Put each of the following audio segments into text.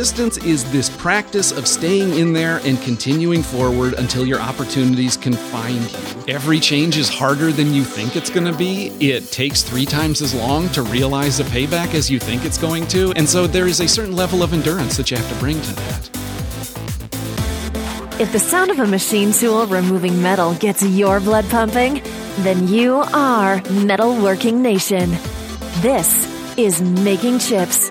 Persistence is this practice of staying in there and continuing forward until your opportunities can find you. Every change is harder than you think it's going to be. It takes three times as long to realize the payback as you think it's going to. And so there is a certain level of endurance that you have to bring to that. If the sound of a machine tool removing metal gets your blood pumping, then you are Metalworking Nation. This is Making Chips,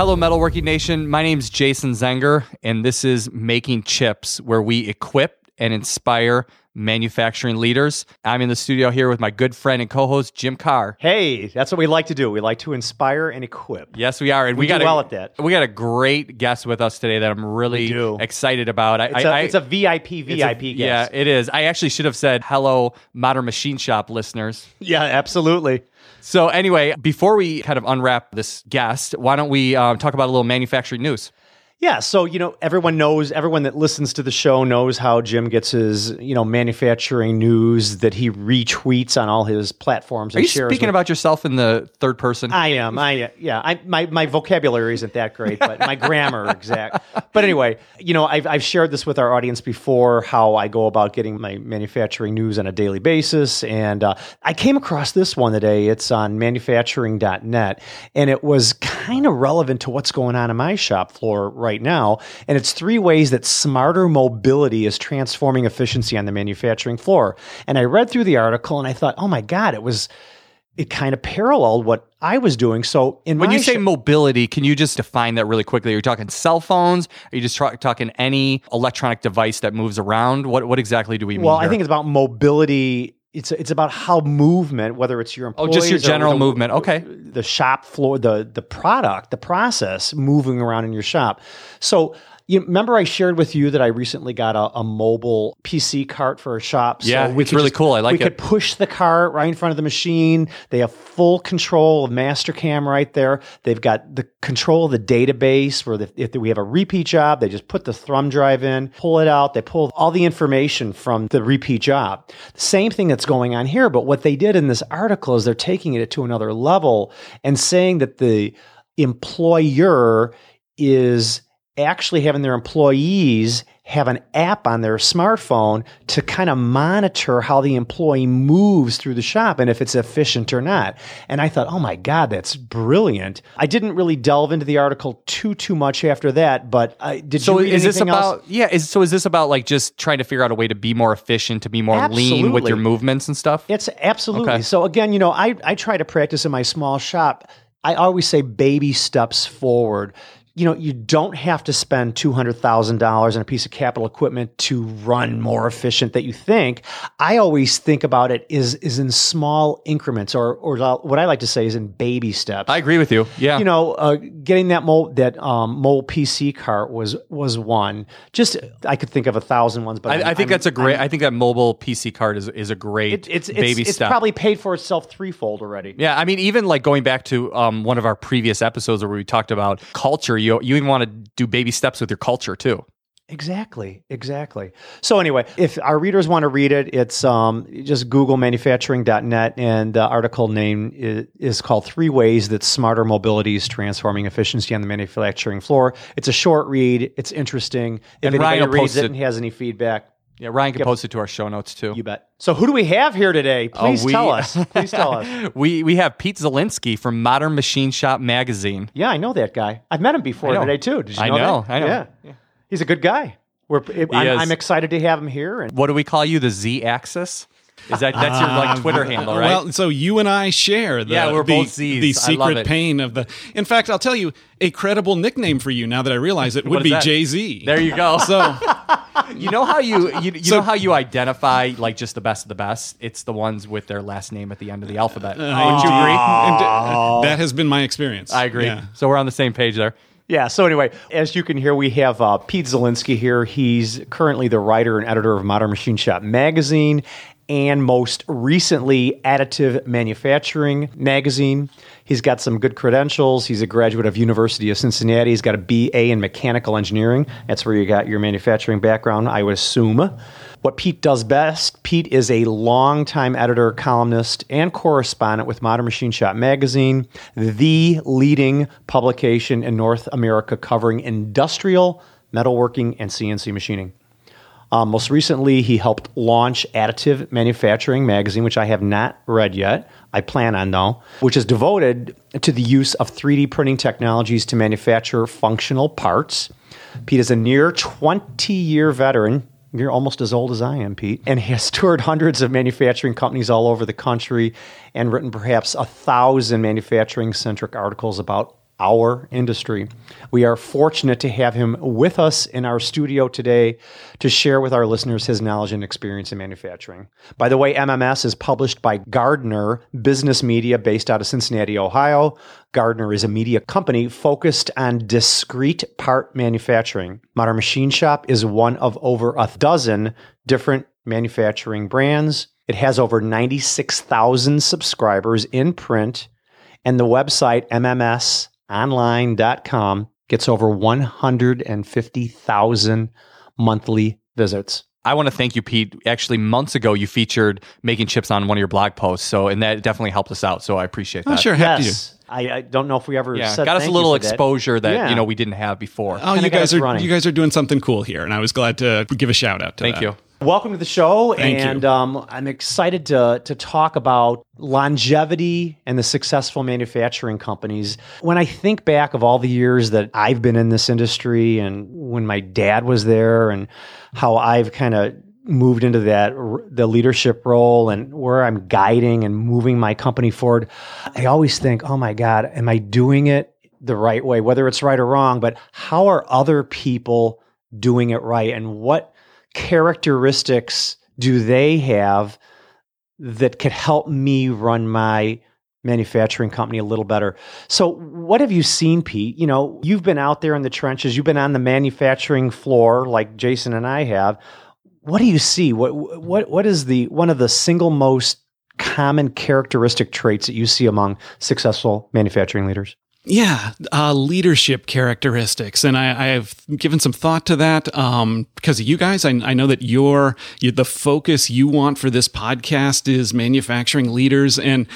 Hello, Metalworking Nation. My name is Jason Zenger, and this is Making Chips, where we equip and inspire manufacturing leaders. I'm in the studio here with my good friend and co-host Jim Carr. Hey, that's what we like to do. We like to inspire and equip. Yes, we are, and We we, do got well at that. We got a great guest with us today that I'm really excited about. I, It's, I- a I- it's a VIP it's a- VIP Yeah, it is. I actually should have said hello, Modern Machine Shop listeners. Yeah, absolutely. So anyway, before we kind of unwrap this guest, why don't we um, talk about a little manufacturing news? Yeah, so you know, everyone knows, everyone that listens to the show knows how Jim gets his, you know, manufacturing news that he retweets on all his platforms. Are you shares speaking with- about yourself in the third person? I am. I yeah. I my my vocabulary isn't that great, but my grammar exact. But anyway, you know, I've I've shared this with our audience before how I go about getting my manufacturing news on a daily basis, and uh, I came across this one today. It's on manufacturing.net, and it was kind of relevant to what's going on in my shop floor right now. And it's three ways that smarter mobility is transforming efficiency on the manufacturing floor. And I read through the article, and I thought, oh my god, it was it kind of paralleled what I was doing. So in When you say sh- mobility, can you just define that really quickly? Are you talking cell phones? Are you just tra- talking any electronic device that moves around? What what exactly do we mean? well, I think it's about mobility. It's it's about how movement, whether it's your employees, Oh, just your general the- movement. Okay. the shop floor, the the product, the process moving around in your shop. So. You remember I shared with you that I recently got a, a mobile PC cart for a shop. Yeah, we it's really cool. I like we it. could push the cart right in front of the machine. They have full control of Mastercam right there. They've got the control of the database where the, if we have a repeat job, they just put the thumb drive in, pull it out. They pull all the information from the repeat job. The same thing that's going on here. But what they did in this article is they're taking it to another level and saying that the employer is actually having their employees have an app on their smartphone to kind of monitor how the employee moves through the shop and if it's efficient or not. And I thought, oh my God, that's brilliant. I didn't really delve into the article too too much after that, but I did So you read is this about else? yeah? Is so is this about like just trying to figure out a way to be more efficient, to be more lean with your movements and stuff? It's absolutely. Okay. So again, you know, I I try to practice in my small shop. I always say baby steps forward. You know, you don't have to spend two hundred thousand dollars on a piece of capital equipment to run more efficient that you think. I always think about it is is in small increments, or or what I like to say is in baby steps. I agree with you. Yeah. You know, uh, getting that mole that um, mole PC cart was was one. Just I could think of a thousand ones, but I, I think I'm- that's a great. I'm- i think that mobile PC card is is a great it, it's it's, baby it's step. probably paid for itself threefold already. Yeah, I mean, even like going back to um, one of our previous episodes where we talked about culture, you you even want to do baby steps with your culture too. Exactly, exactly. So anyway, if our readers want to read it, it's um, just Google manufacturing.net and the article name is, is called Three Ways That Smarter Mobility is Transforming Efficiency on the Manufacturing Floor. It's a short read. It's interesting. If And anybody will reads it it. and has any feedback, Yeah, Ryan can post it to our show notes too. you bet. So who do we have here today? Uh, Please Oh, we- tell us. Please tell us. we we have Pete Zelinski from Modern Machine Shop Magazine. Yeah, I know that guy. I've met him before today too. Did you I know? know, that? I know. Yeah. he's a good guy. We're, I'm. I'm excited to have him here. And What do we call you? The Z axis? Is that that's your like Twitter handle, right? Well, so you and I share the, Yeah, we're the, both Zs. the I love secret pain of the. In fact, I'll tell you a credible nickname for you now that I realize it would be? Jay Z. there you go. So you know how you you, you So- know how you identify like just the best of the best? It's the ones with their last name at the end of the alphabet. Would you agree? and, uh, that has been my experience. I agree. Yeah. So we're on the same page there. Yeah. So anyway, as you can hear, we have uh, Pete Zelinski here. He's currently the writer and editor of Modern Machine Shop magazine, and most recently, Additive Manufacturing magazine. He's got some good credentials. He's a graduate of University of Cincinnati. He's got a BA in mechanical engineering. That's where you got your manufacturing background, I would assume. What Pete does best, Pete is a longtime editor, columnist, and correspondent with Modern Machine Shop magazine, the leading publication in North America covering industrial, metalworking, and CNC machining. Um, most recently, he helped launch Additive Manufacturing magazine, which I have not read yet. I plan on though, which is devoted to the use of 3D printing technologies to manufacture functional parts. Pete is a near 20 year veteran you're almost as old as I am, Pete. And he has toured hundreds of manufacturing companies all over the country and written perhaps a thousand manufacturing centric articles about our industry. We are fortunate to have him with us in our studio today to share with our listeners his knowledge and experience in manufacturing. By the way, MMS is published by Gardner Business Media based out of Cincinnati, Ohio. Gardner is a media company focused on discrete part manufacturing. Modern Machine Shop is one of over a dozen different manufacturing brands. It has over 96,000 subscribers in print, and the website MMS online.com gets over 150,000 monthly visits. I want to thank you, Pete. Actually, months ago, you featured making chips on one of your blog posts, so and that definitely helped us out. So I appreciate oh, that. Oh, sure, happy Yes. I, I don't know if we ever Yeah, said got us a little you for that. exposure that Yeah. you know we didn't have before. Oh, Kinda you guys are running. you guys are doing something cool here, and I was glad to give a shout out to Thank that. you. Welcome to the show, Thank and um, I'm excited to to talk about longevity and the successful manufacturing companies. When I think back of all the years that I've been in this industry, and when my dad was there, and how I've kind of moved into that the leadership role and where I'm guiding and moving my company forward, I always think, oh my God, am I doing it the right way? Whether it's right or wrong, but how are other people doing it right, and what characteristics do they have that could help me run my manufacturing company a little better. So, what have you seen, Pete? You know, you've been out there in the trenches, you've been on the manufacturing floor like Jason and I have. What do you see? What what what is the one of the single most common characteristic traits that you see among successful manufacturing leaders? Yeah, uh, leadership characteristics, and I, I have given some thought to that um, because of you guys. I, I know that your you, the focus you want for this podcast is manufacturing leaders, and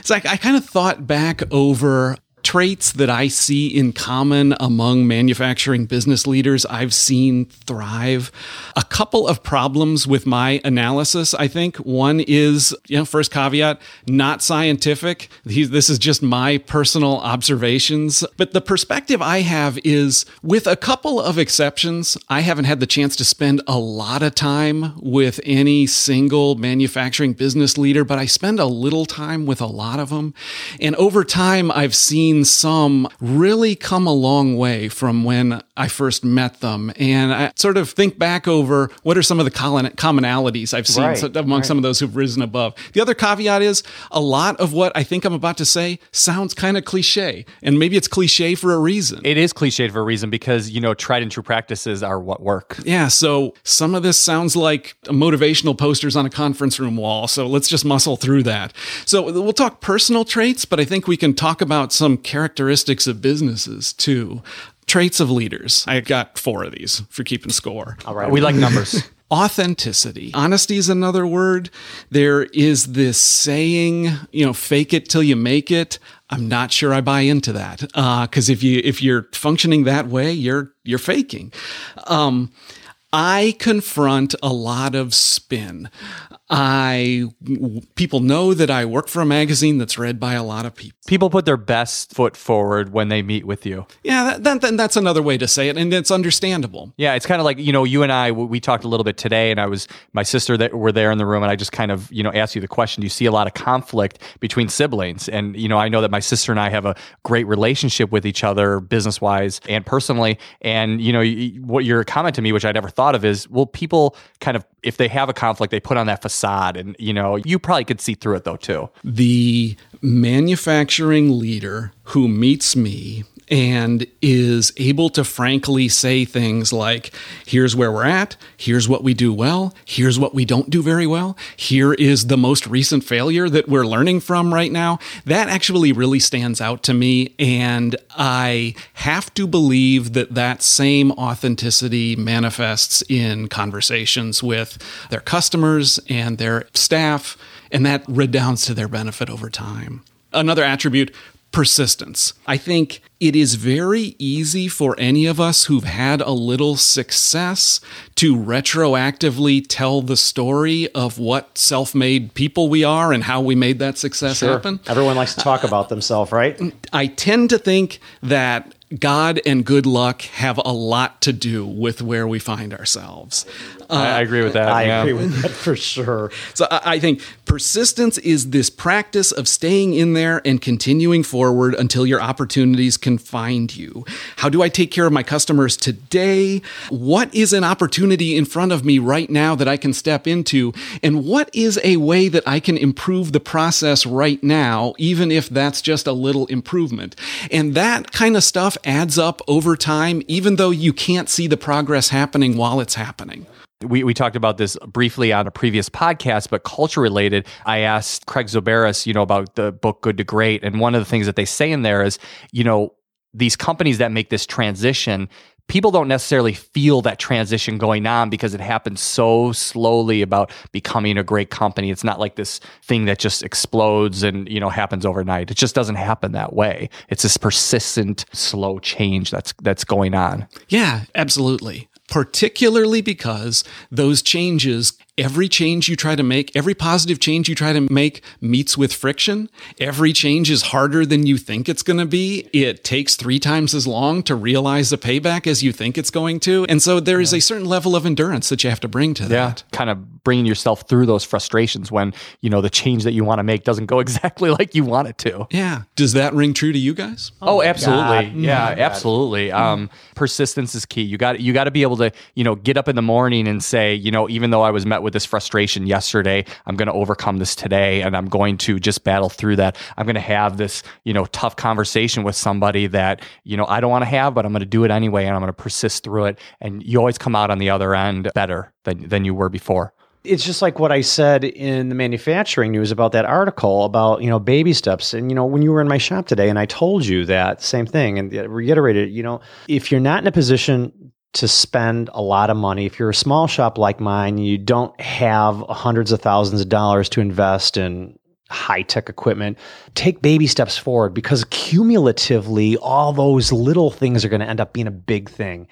it's like I kind of thought back over traits that I see in common among manufacturing business leaders I've seen thrive. A couple of problems with my analysis, I think. One is, you know, first caveat, not scientific. This is just my personal observations. But the perspective I have is, with a couple of exceptions, I haven't had the chance to spend a lot of time with any single manufacturing business leader, but I spend a little time with a lot of them. And over time, I've seen some really come a long way from when I first met them. And I sort of think back over what are some of the commonalities I've seen Right, among some of those who've risen above. The other caveat is a lot of what I think I'm about to say sounds kind of cliche. And maybe it's cliche for a reason. It is cliche for a reason because you know tried and true practices are what work. Yeah, so some of this sounds like motivational posters on a conference room wall. So let's just muscle through that. So we'll talk personal traits, but I think we can talk about some characteristics of businesses too. Traits of leaders. I got four of these for keeping score. All right. We like numbers. Authenticity. Honesty is another word. There is this saying, you know, fake it till you make it. I'm not sure I buy into that. Because if you if you're functioning that way, you're you're faking. Um, I confront a lot of spin. I people know that I work for a magazine that's read by a lot of people. People put their best foot forward when they meet with you. Yeah, that, that, that's another way to say it, and it's understandable. Yeah, it's kind of like you know, you and I we we talked a little bit today, and I was my sister that were there in the room, and I just kind of you know asked you the question: Do you see a lot of conflict between siblings? And you know, I know that my sister and I have a great relationship with each other, business wise and personally. And you know, what your comment to me, which I never thought of, is well, people kind of if they have a conflict, they put on that facade, and you know, you probably could see through it though too. the manufacturing leader who meets me and is able to frankly say things like, here's where we're at, here's what we do well, here's what we don't do very well, here is the most recent failure that we're learning from right now, that actually really stands out to me. And I have to believe that that same authenticity manifests in conversations with their customers and their staff, and that redounds to their benefit over time. Another attribute persistence. I think it is very easy for any of us who've had a little success to retroactively tell the story of what self made people we are and how we made that success Sure. happen. Everyone likes to talk about themselves, right? I tend to think that God and good luck have a lot to do with where we find ourselves. I, I agree with that. I yeah. agree with that for sure. So I I think persistence is this practice of staying in there and continuing forward until your opportunities can find you. How do I take care of my customers today? What is an opportunity in front of me right now that I can step into? And what is a way that I can improve the process right now, even if that's just a little improvement? And that kind of stuff adds up over time, even though you can't see the progress happening while it's happening. We, we talked about this briefly on a previous podcast, but culture related. I asked Craig Zobaris, you know, about the book Good to Great. And one of the things that they say in there is, you know, these companies that make this transition, people don't necessarily feel that transition going on because it happens so slowly about becoming a great company. It's not like this thing that just explodes and, you know, happens overnight. It just doesn't happen that way. It's this persistent, slow change that's that's going on. Yeah, absolutely. Particularly because those changes, every change you try to make, every positive change you try to make meets with friction. Every change is harder than you think it's going to be. It takes three times as long to realize the payback as you think it's going to. And so there is a certain level of endurance that you have to bring to that. kind of bringing yourself through those frustrations when you know the change that you want to make doesn't go exactly like you want it to. Yeah. Does that ring true to you guys? Oh, absolutely. God. Yeah, Oh, God. absolutely. Um, persistence is key. You got you got to be able to, you know, get up in the morning and say, you know, even though I was met with this frustration yesterday, I'm going to overcome this today and I'm going to just battle through that. I'm going to have this, you know, tough conversation with somebody that, you know, I don't want to have, but I'm going to do it anyway and I'm going to persist through it and you always come out on the other end better than than you were before. it's just like what I said in the manufacturing news about that article about you know baby steps and you know when you were in my shop today and I told you that same thing and reiterated you know if you're not in a position to spend a lot of money. If you're a small shop like mine you don't have hundreds of thousands of dollars to invest in high tech equipment. Take baby steps forward because cumulatively all those little things are going to end up being a big thing.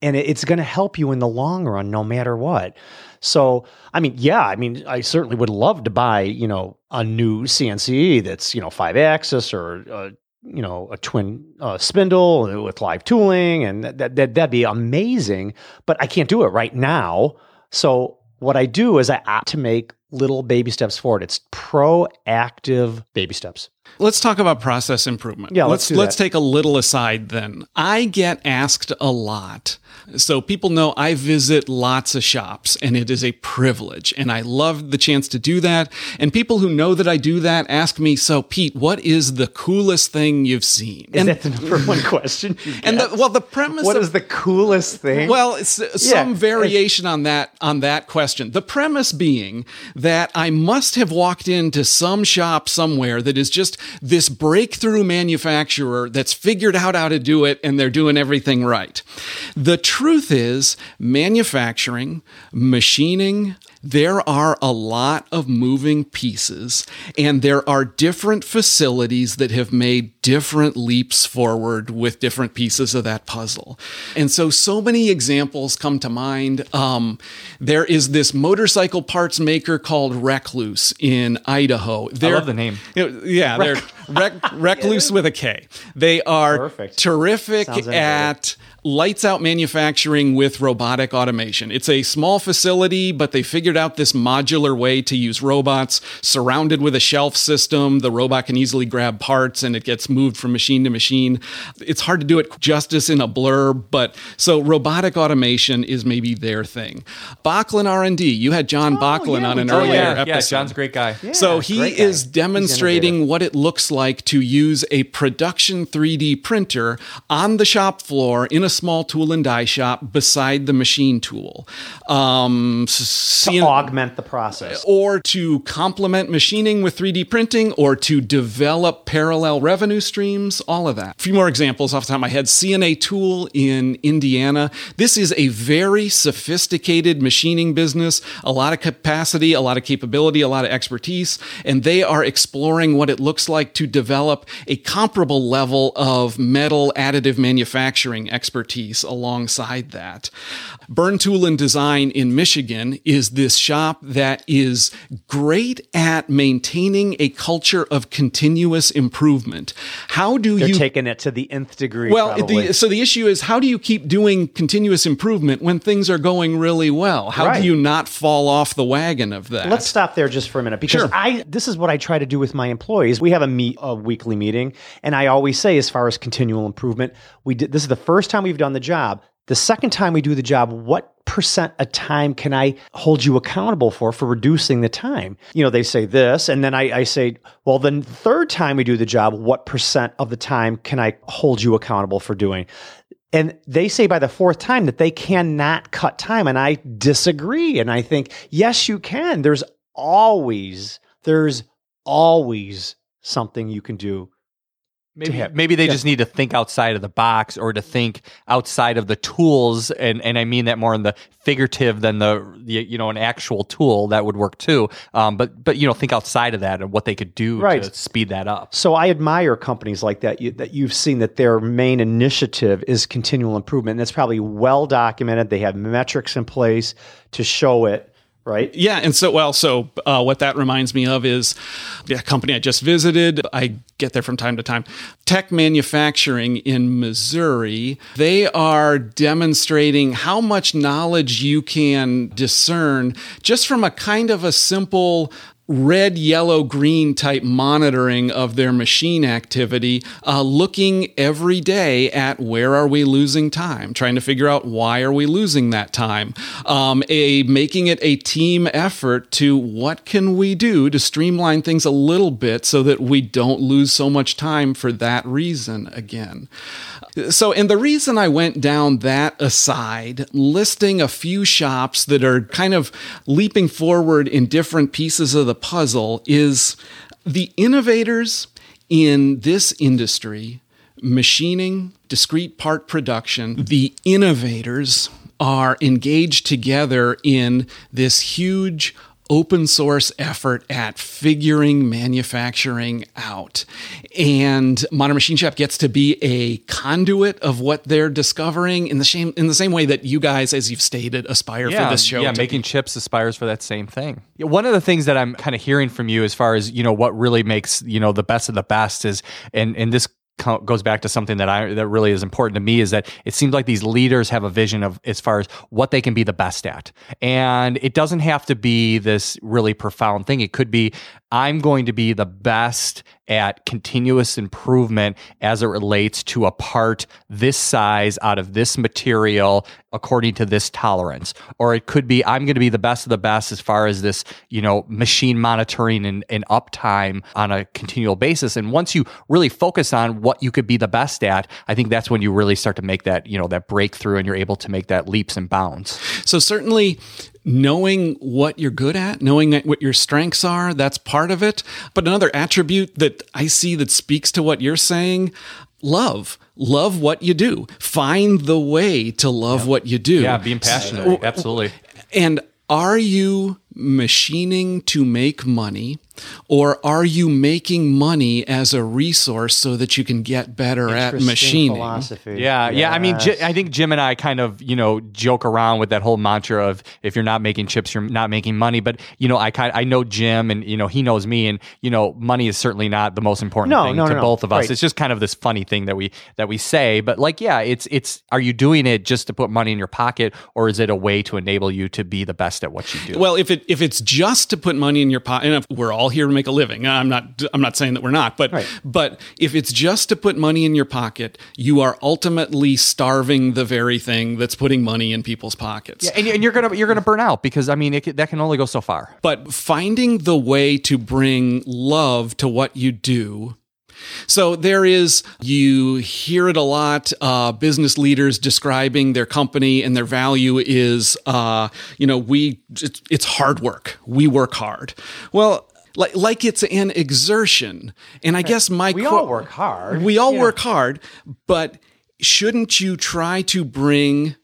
And it's going to help you in the long run no matter what. So i mean yeah i mean i certainly would love to buy you know a new cnce that's you know five axis or uh, you know a twin uh, spindle with live tooling and that, that that'd be amazing but i can't do it right now. So what i do is i opt to make little baby steps forward. It's proactive baby steps Let's talk about process improvement. Yeah, let's let's let's take a little aside then. I get asked a lot. So people know I visit lots of shops and it is a privilege and I love the chance to do that. And people who know that I do that ask me, "So Pete, what is the coolest thing you've seen?" is and that the number one question and the, well, the premise what of is the coolest thing well, it's uh, some Yeah. variation on that on that question. The premise being that I must have walked into some shop somewhere that is just this breakthrough manufacturer that's figured out how to do it and they're doing everything right. The truth is, manufacturing, machining, there are a lot of moving pieces, and there are different facilities that have made different leaps forward with different pieces of that puzzle. And so, so many examples come to mind. Um, there is this motorcycle parts maker called Rekluse in Idaho. They're, love the name. you know, yeah, they're Rec- Rekluse with a K. They are Perfect. terrific at lights out manufacturing with robotic automation. It's a small facility, but they figured out this modular way to use robots surrounded with a shelf system. The robot can easily grab parts and it gets moved from machine to machine. It's hard to do it justice in a blurb, but so robotic automation is maybe their thing. Bachlan R&D, you had John oh, Bachlan yeah, on an did. earlier yeah, episode. yeah, John's a great guy. So he guy. is demonstrating what it looks like to use a production 3D printer on the shop floor in a small tool and die shop beside the machine tool. Um, to seeing- augment the process. or to complement machining with 3D printing, or to develop parallel revenue streams, all of that. A few more examples off the top of my head. C&A Tool in Indiana. This is a very sophisticated machining business, a lot of capacity, a lot of capability, a lot of expertise, and they are exploring what it looks like to develop a comparable level of metal additive manufacturing expertise alongside that. Byrne Tool and Design in Michigan is this shop that is great at maintaining a culture of continuous improvement. How do They're you taking it to the nth degree. well, the, so the issue is how do you keep doing continuous improvement when things are going really well? How Right. do you not fall off the wagon of that? Let's stop there just for a minute because Sure. I this is what I try to do with my employees. We have a meet a weekly meeting, and I always say, as far as continual improvement, we did this is the first time we've done the job. The second time we do the job, what percent of time can I hold you accountable for for reducing the time? You know, they say this, and then I, I say, well, the third time we do the job, what percent of the time can I hold you accountable for doing? And they say by the fourth time that they cannot cut time. And I disagree. And I think, yes, you can. There's always, there's always something you can do. Maybe, maybe they yeah. just need to think outside of the box or to think outside of the tools and, and I mean that more in the figurative than the, the you know an actual tool that would work too um, but but you know think outside of that and what they could do Right. to speed that up So I admire companies like that you, that you've seen that their main initiative is continual improvement. And that's probably well documented. They have metrics in place to show it, right? Yeah, and so well, so uh, what that reminds me of is a company I just visited. I get there from time to time. Tech Manufacturing in Missouri. They are demonstrating how much knowledge you can discern just from a kind of a simple red, yellow, green type monitoring of their machine activity, uh, looking every day at where are we losing time, trying to figure out why are we losing that time, um, a making it a team effort to what can we do to streamline things a little bit so that we don't lose so much time for that reason again. So, and the reason I went down that aside, listing a few shops that are kind of leaping forward in different pieces of the puzzle is the innovators in this industry, machining, discrete part production, mm-hmm. the innovators are engaged together in this huge open source effort at figuring manufacturing out. And Modern Machine Shop gets to be a conduit of what they're discovering in the same in the same way that you guys, as you've stated, aspire for this show. Yeah, making chips aspires for that same thing. One of the things that I'm kind of hearing from you, as far as you know, what really makes you know the best of the best is, and and this goes back to something that I that really is important to me is that it seems like these leaders have a vision of as far as what they can be the best at, and it doesn't have to be this really profound thing. It could be I'm going to be the best at continuous improvement as it relates to a part this size out of this material according to this tolerance. Or it could be i'm going to be the best of the best as far as this you know machine monitoring and, and uptime on a continual basis. And once you really focus on what you could be the best at i think that's when you really start to make that you know that breakthrough and you're able to make that leaps and bounds. So certainly knowing what you're good at, knowing what your strengths are, that's part of it. But another attribute that I see that speaks to what you're saying, love. Love what you do. Find the way to love what you do. yeah being passionate absolutely And are you machining to make money? Or are you making money as a resource so that you can get better at Interesting machining? philosophy. Yeah, yeah. I mean, Ji- I think Jim and I kind of, you know, joke around with that whole mantra of if you're not making chips, you're not making money. But you know, I kind, I know Jim, and you know, he knows me, and you know, money is certainly not the most important No, thing no, to no, no. both of us. Right. It's just kind of this funny thing that we that we say. But like, yeah, it's it's. Are you doing it just to put money in your pocket, or is it a way to enable you to be the best at what you do? Well, if it if it's just to put money in your pocket, and if we're all here to make a living. I'm not I'm not saying that we're not, but Right. but if it's just to put money in your pocket, you are ultimately starving the very thing that's putting money in people's pockets. and, and you're gonna you're gonna burn out because I mean, it, that can only go so far. But finding the way to bring love to what you do. So there is, you hear it a lot, uh, business leaders describing their company and their value is, uh, you know, we, it's, it's hard work. We work hard. Well, like, like it's an exertion. And I guess my We que- all work hard. we all know. work hard, but shouldn't you try to bring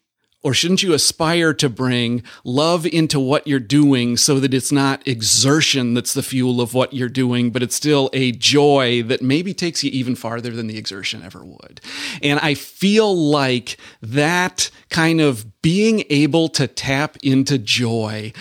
or shouldn't you aspire to bring love into what you're doing so that it's not exertion that's the fuel of what you're doing, but it's still a joy that maybe takes you even farther than the exertion ever would? And I feel like that kind of being able to tap into joy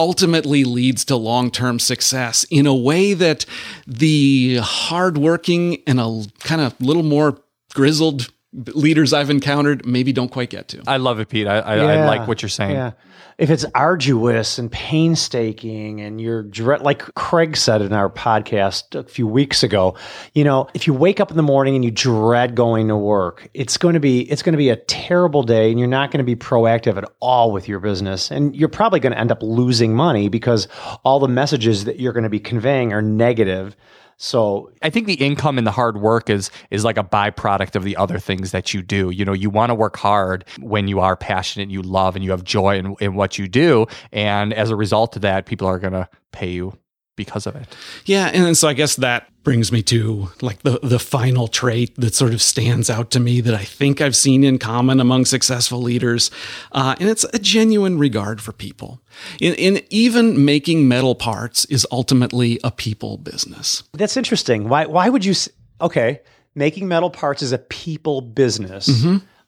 ultimately leads to long-term success in a way that the hardworking and a kind of little more grizzled leaders I've encountered maybe don't quite get to. I love it, Pete. I, I, I like what you're saying. Yeah. If it's arduous and painstaking and you're like Craig said in our podcast a few weeks ago, you know, if you wake up in the morning and you dread going to work, it's going to be it's going to be a terrible day and you're not going to be proactive at all with your business and you're probably going to end up losing money because all the messages that you're going to be conveying are negative. So I think the income and the hard work is is like a byproduct of the other things that you do. You know, you want to work hard when you are passionate, you love, and you have joy in, in what you do, and as a result of that, people are going to pay you because of it. Yeah, and so I guess that brings me to like the the final trait that sort of stands out to me that I think I've seen in common among successful leaders, uh, and it's a genuine regard for people. In, in even making metal parts is ultimately a people business. That's interesting. Why why would you s- okay, making metal parts is a people business.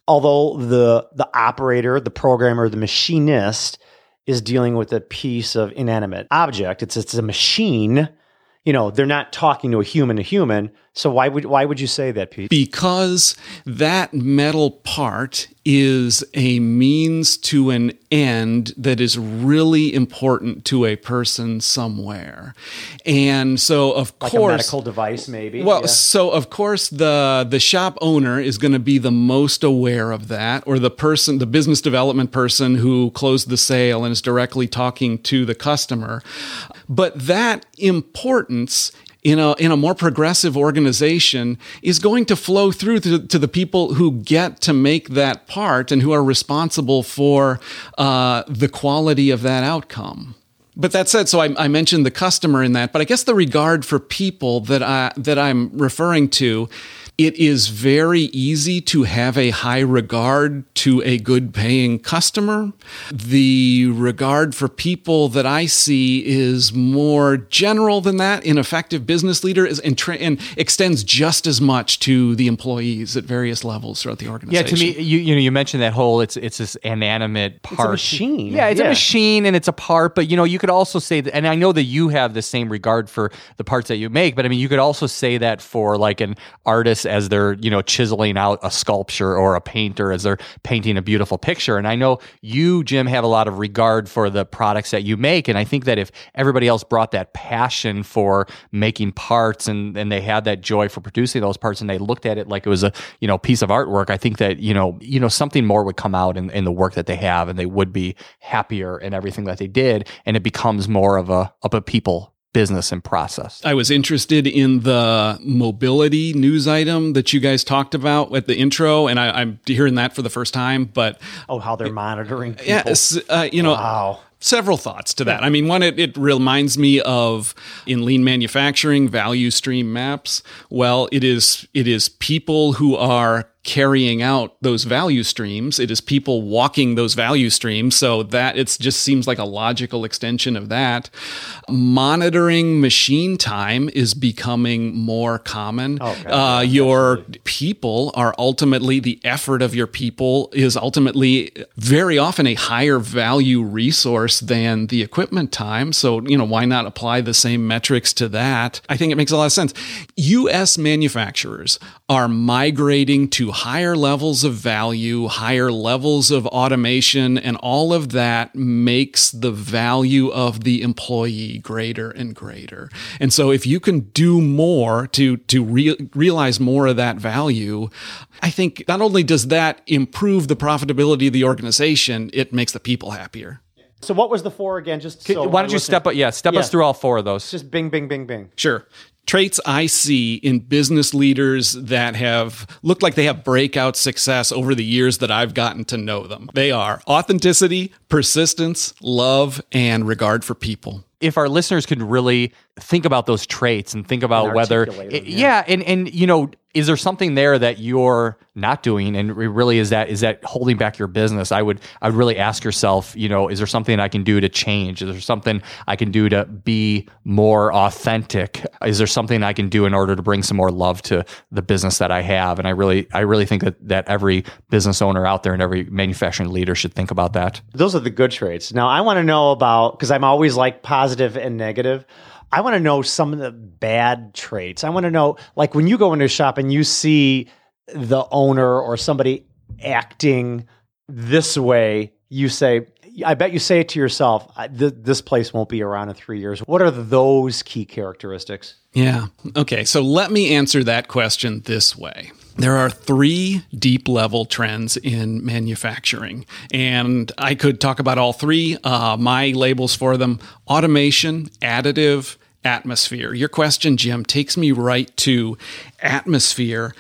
Although the the operator, the programmer, the machinist is dealing with a piece of inanimate object. It's it's a machine. You know, they're not talking to a human to human. So why would why would you say that, Pete? because that metal part is a means to an end that is really important to a person somewhere. And so of like a course medical device, maybe. Well, Yeah. so of course the the shop owner is going to be the most aware of that, or the person, the business development person who closed the sale and is directly talking to the customer. But that importance in a in a more progressive organization is going to flow through to, to the people who get to make that part and who are responsible for uh, the quality of that outcome. But that said, so I, I mentioned the customer in that, but I guess the regard for people that I that I'm referring to, it is very easy to have a high regard to a good paying customer. The regard for people that I see is more general than that. An effective business leader is and, tra- and extends just as much to the employees at various levels throughout the organization. Yeah, to me, you you know, you mentioned that whole it's it's this inanimate part. machine. Yeah, it's a machine and it's a part. But you know, you could also say that, and I know that you have the same regard for the parts that you make. But I mean, you could also say that for like an artist as they're you know chiseling out a sculpture or a painter as they're painting a beautiful picture. And I know you, Jim, have a lot of regard for the products that you make. And I think that if everybody else brought that passion for making parts and and they had that joy for producing those parts and they looked at it like it was a you know piece of artwork, I think that you know you know something more would come out in, in the work that they have and they would be happier in everything that they did and it becomes more of a of a people business and process. I was interested in the mobility news item that you guys talked about at the intro, and I, I'm hearing that for the first time. But oh, how they're monitoring people. yeah, uh, you know, Wow. several thoughts to that. I mean, one, it, it reminds me of in lean manufacturing value stream maps. Well, it is it is people who are carrying out those value streams. It is people walking those value streams. So that it just seems like a logical extension of that. Monitoring machine time is becoming more common. Uh, your people are ultimately the effort of your people is ultimately very often a higher value resource than the equipment time. So, you know, why not apply the same metrics to that? I think it makes a lot of sense. US manufacturers are migrating to higher levels of value, higher levels of automation, and all of that makes the value of the employee greater and greater. And so if you can do more to to re- realize more of that value, I think not only does that improve the profitability of the organization, it makes the people happier. So what was the four again? Just so Why don't you step up? Yeah, step us through all four of those. Just bing, bing, bing, bing. Sure. Traits I see in business leaders that have looked like they have breakout success over the years that I've gotten to know them. They are authenticity, persistence, love, and regard for people. if our listeners could really think about those traits and think about And whether articulate them, yeah. and and you know is there something there that you're not doing? And really is that is that holding back your business? I would i would really ask yourself you know is there something i can do to change? Is there something i can do to be more authentic? Is there something i can do in order to bring some more love to the business that i have? And i really i really think that that every business owner out there and every manufacturing leader should think about that. Those are the good traits. Now I want to know about because I'm always like positive and negative. I want to know some of the bad traits. I want to know like when you go into a shop and you see the owner or somebody acting this way, you say, I bet you say it to yourself, th- this place won't be around in three years. What are those key characteristics? Yeah. Okay. So let me answer that question this way. There are three deep level trends in manufacturing, and I could talk about all three. Uh, my labels for them automation, additive, atmosphere. Your question, Jim, takes me right to atmosphere.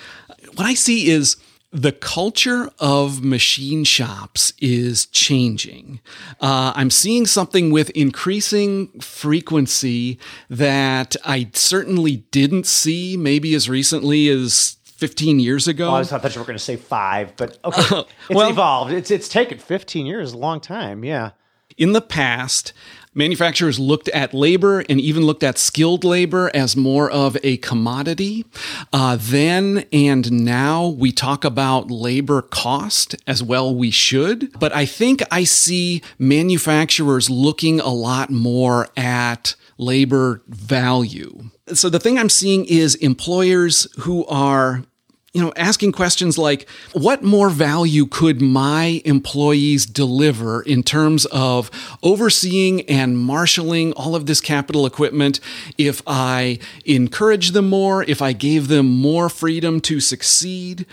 What I see is the culture of machine shops is changing. Uh, I'm seeing something with increasing frequency that I certainly didn't see maybe as recently as 15 years ago. Oh, I thought you were going to say five, but okay, it's Well- evolved. It's it's taken 15 years, a long time. Yeah. In the past, manufacturers looked at labor and even looked at skilled labor as more of a commodity. Uh, then and now we talk about labor cost as well, we should. But I think I see manufacturers looking a lot more at labor value. So the thing I'm seeing is employers who are you know, asking questions like, what more value could my employees deliver in terms of overseeing and marshaling all of this capital equipment if I encourage them more, if I gave them more freedom to succeed?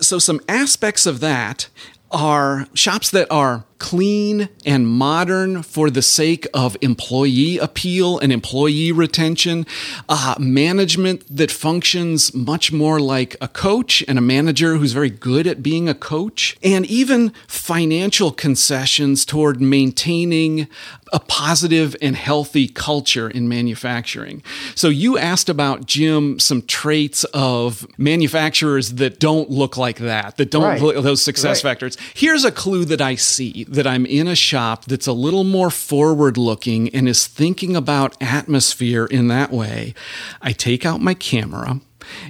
So, some aspects of that are shops that are clean and modern for the sake of employee appeal and employee retention, uh, management that functions much more like a coach and a manager who's very good at being a coach, and even financial concessions toward maintaining a positive and healthy culture in manufacturing. So you asked about Jim some traits of manufacturers that don't look like that, that don't Right. look those success Right. factors. Here's a clue that I see that I'm in a shop that's a little more forward looking and is thinking about atmosphere in that way. I take out my camera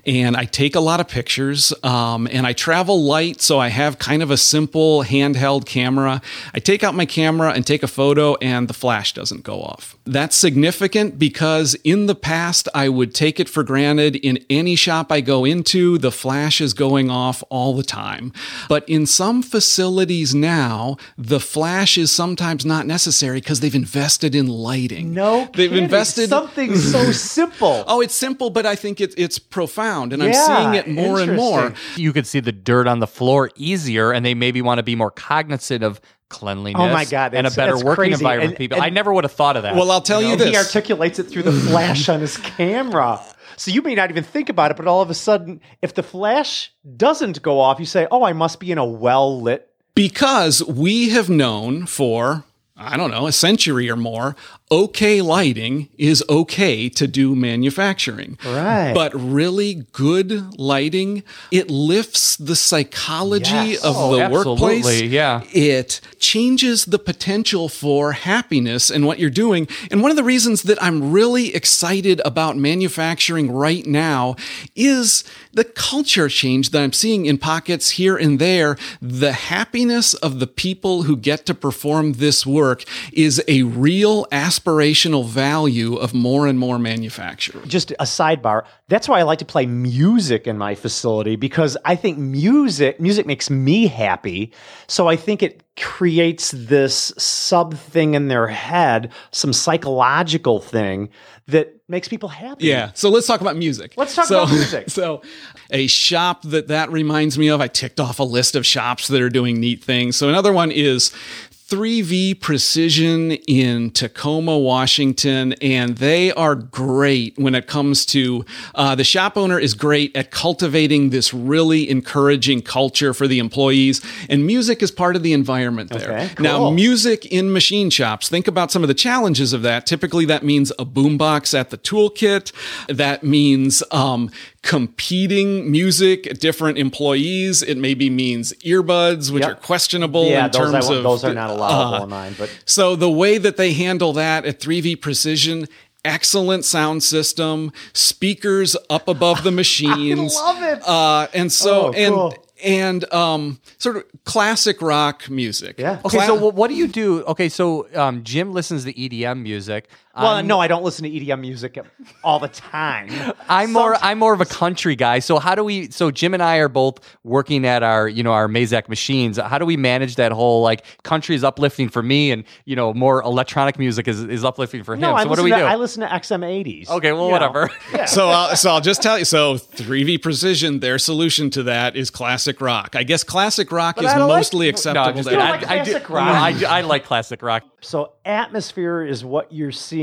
and I take a lot of pictures. Um, and I travel light, so I have kind of a simple handheld camera. I take out my camera and take a photo, and the flash doesn't go off. That's significant because in the past, I would take it for granted in any shop I go into, the flash is going off all the time. But in some facilities now, the flash is sometimes not necessary because they've invested in lighting. No, they've kidding. invested something so simple. Oh, it's simple, but I think it, it's profound, and I'm seeing it more and more. you could see the dirt on the floor easier and they maybe want to be more cognizant of cleanliness Oh my God, and a better working crazy. environment And- people and- i never would have thought of that Well, I'll tell you, And he this. articulates it through the flash on his camera. So you may not even think about it, but all of a sudden, if the flash doesn't go off, you say, "Oh, I must be in a well lit." because we have known for I don't know, a century or more, okay lighting is okay to do manufacturing. Right. But really good lighting, it lifts the psychology Yes. of Oh, the absolutely, workplace. yeah. It changes the potential for happiness in what you're doing. And one of the reasons that I'm really excited about manufacturing right now is the culture change that I'm seeing in pockets here and there. The happiness of the people who get to perform this work is a real aspirational value of more and more manufacturing. just a sidebar. That's why I like to play music in my facility because I think music music makes me happy. So I think it creates this sub thing in their head, some psychological thing that makes people happy. Yeah. So let's talk about music. Let's talk So- about music. So, a shop that that reminds me of, I ticked off a list of shops that are doing neat things. So, another one is 3V Precision in Tacoma, Washington, and they are great when it comes to uh, the shop owner is great at cultivating this really encouraging culture for the employees, and music is part of the environment there. Okay, Now, music in machine shops. Think about some of the challenges of that. Typically, that means a boombox at the toolkit. That means um, competing music, different employees. It maybe means earbuds, which Yep. are questionable Yeah, in those, terms won't- of those are not allowable uh, in mine. But so the way that they handle that at 3V Precision, excellent sound system, speakers up above the machines. love it. Uh, and so Oh, and cool. and um, sort of classic rock music. Yeah. Okay, Cla- so what do you do? Okay, so um, Jim listens to EDM music. Well, I'm, no, I don't listen to EDM music all the time. I'm more I'm more of a country guy. So how do we? So Jim and I are both working at our you know our Mazak machines. How do we manage that whole like country is uplifting for me, and you know more electronic music is, is uplifting for him. No, I so what do we to, do? I listen to XM80s. Okay, well, whatever. Yeah. So, I'll, so I'll just tell you. So, 3V Precision, their solution to that is classic rock. I guess classic rock is I don't like- mostly no, acceptable. I'm just like I, I do, classic no, rock. I, I like classic rock. So atmosphere is what you're seeing.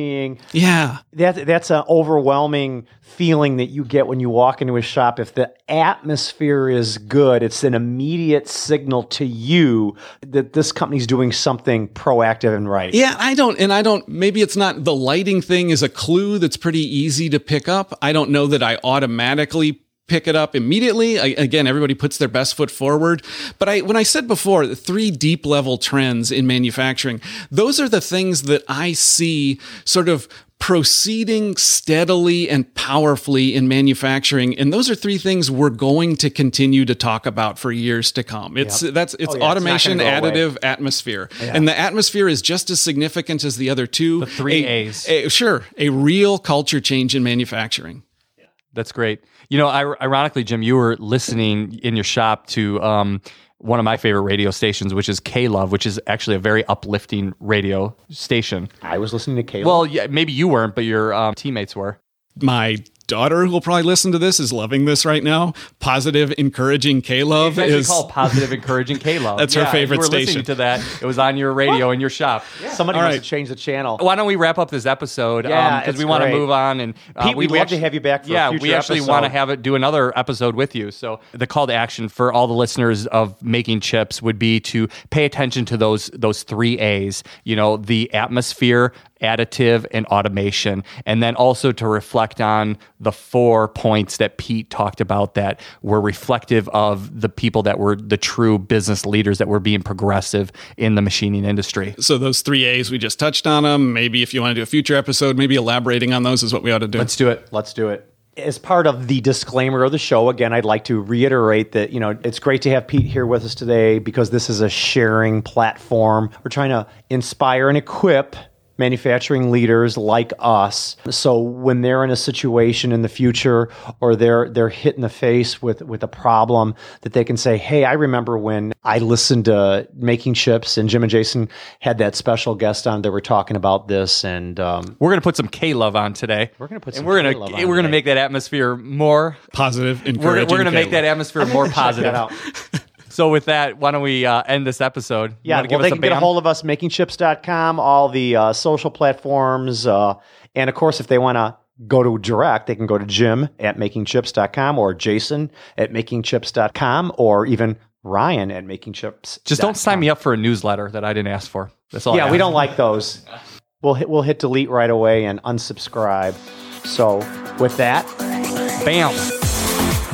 Yeah. That that's an overwhelming feeling that you get when you walk into a shop. If the atmosphere is good, it's an immediate signal to you that this company's doing something proactive and right. Yeah, I don't, and I don't, maybe it's not the lighting thing is a clue that's pretty easy to pick up. I don't know that I automatically pick it up immediately. I, again, everybody puts their best foot forward. But I, when I said before, the three deep level trends in manufacturing, those are the things that I see sort of proceeding steadily and powerfully in manufacturing and those are three things we're going to continue to talk about for years to come it's that's it's Oh, yeah, automation gonna go away. additive atmosphere and the atmosphere is just as significant as the other two the three a, A's. a- sure a real culture change in manufacturing yeah. That's great. You know, ir- ironically, Jim, you were listening in your shop to um, one of my favorite radio stations, which is K Love, which is actually a very uplifting radio station. I was listening to Caleb. Well, yeah, maybe you weren't, but your um, teammates were. my daughter who will probably listen to this is loving this right now positive encouraging k-love It's is called Positive Encouraging K Love. That's her favorite you were station. Listening to that, it was on your radio in your shop. somebody all must change the channel. Why don't we wrap up this episode? Yeah, because it's we want to move on and uh, Pete, we'd love to have you back for a yeah, future we actually want to have it do another episode with you. So the call to action for all the listeners of making chips would be to pay attention to those those three A's. You know, the atmosphere, additive, and automation, and then also to reflect on the four points that Pete talked about that were reflective of the people that were the true business leaders that were being progressive in the machining industry. so those three a's we just touched on them maybe if you want to do a future episode maybe elaborating on those is what we ought to do Let's do it. Let's do it. As part of the disclaimer of the show, again, I'd like to reiterate that, you know, it's great to have Pete here with us today because this is a sharing platform. We're trying to inspire and equip manufacturing leaders like us. So when they're in a situation in the future or they're they're hit in the face with with a problem that they can say, "Hey, I remember when I listened to Making Chips and Jim and Jason had that special guest on. They were talking about this and um, We're gonna put some K love on today. We're gonna put and some we're gonna we're gonna make that atmosphere more. positive We're, encouraging we're gonna make that atmosphere more check positive. So with that, why don't we uh, end this episode? You Yeah, well, give they can get a hold of us, makingchips.com, all the uh, social platforms. Uh, and of course, if they want to go to direct, they can go to Jim at makingchips.com or Jason at makingchips.com or even Ryan at makingchips. Just don't sign me up for a newsletter that I didn't ask for. That's all. I Yeah, we don't like those. we'll hit we'll hit delete right away and unsubscribe. So with that, Bam.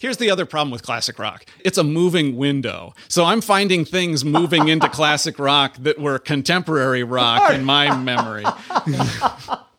Here's the other problem with classic rock it's a moving window. So I'm finding things moving into classic rock that were contemporary rock in my memory.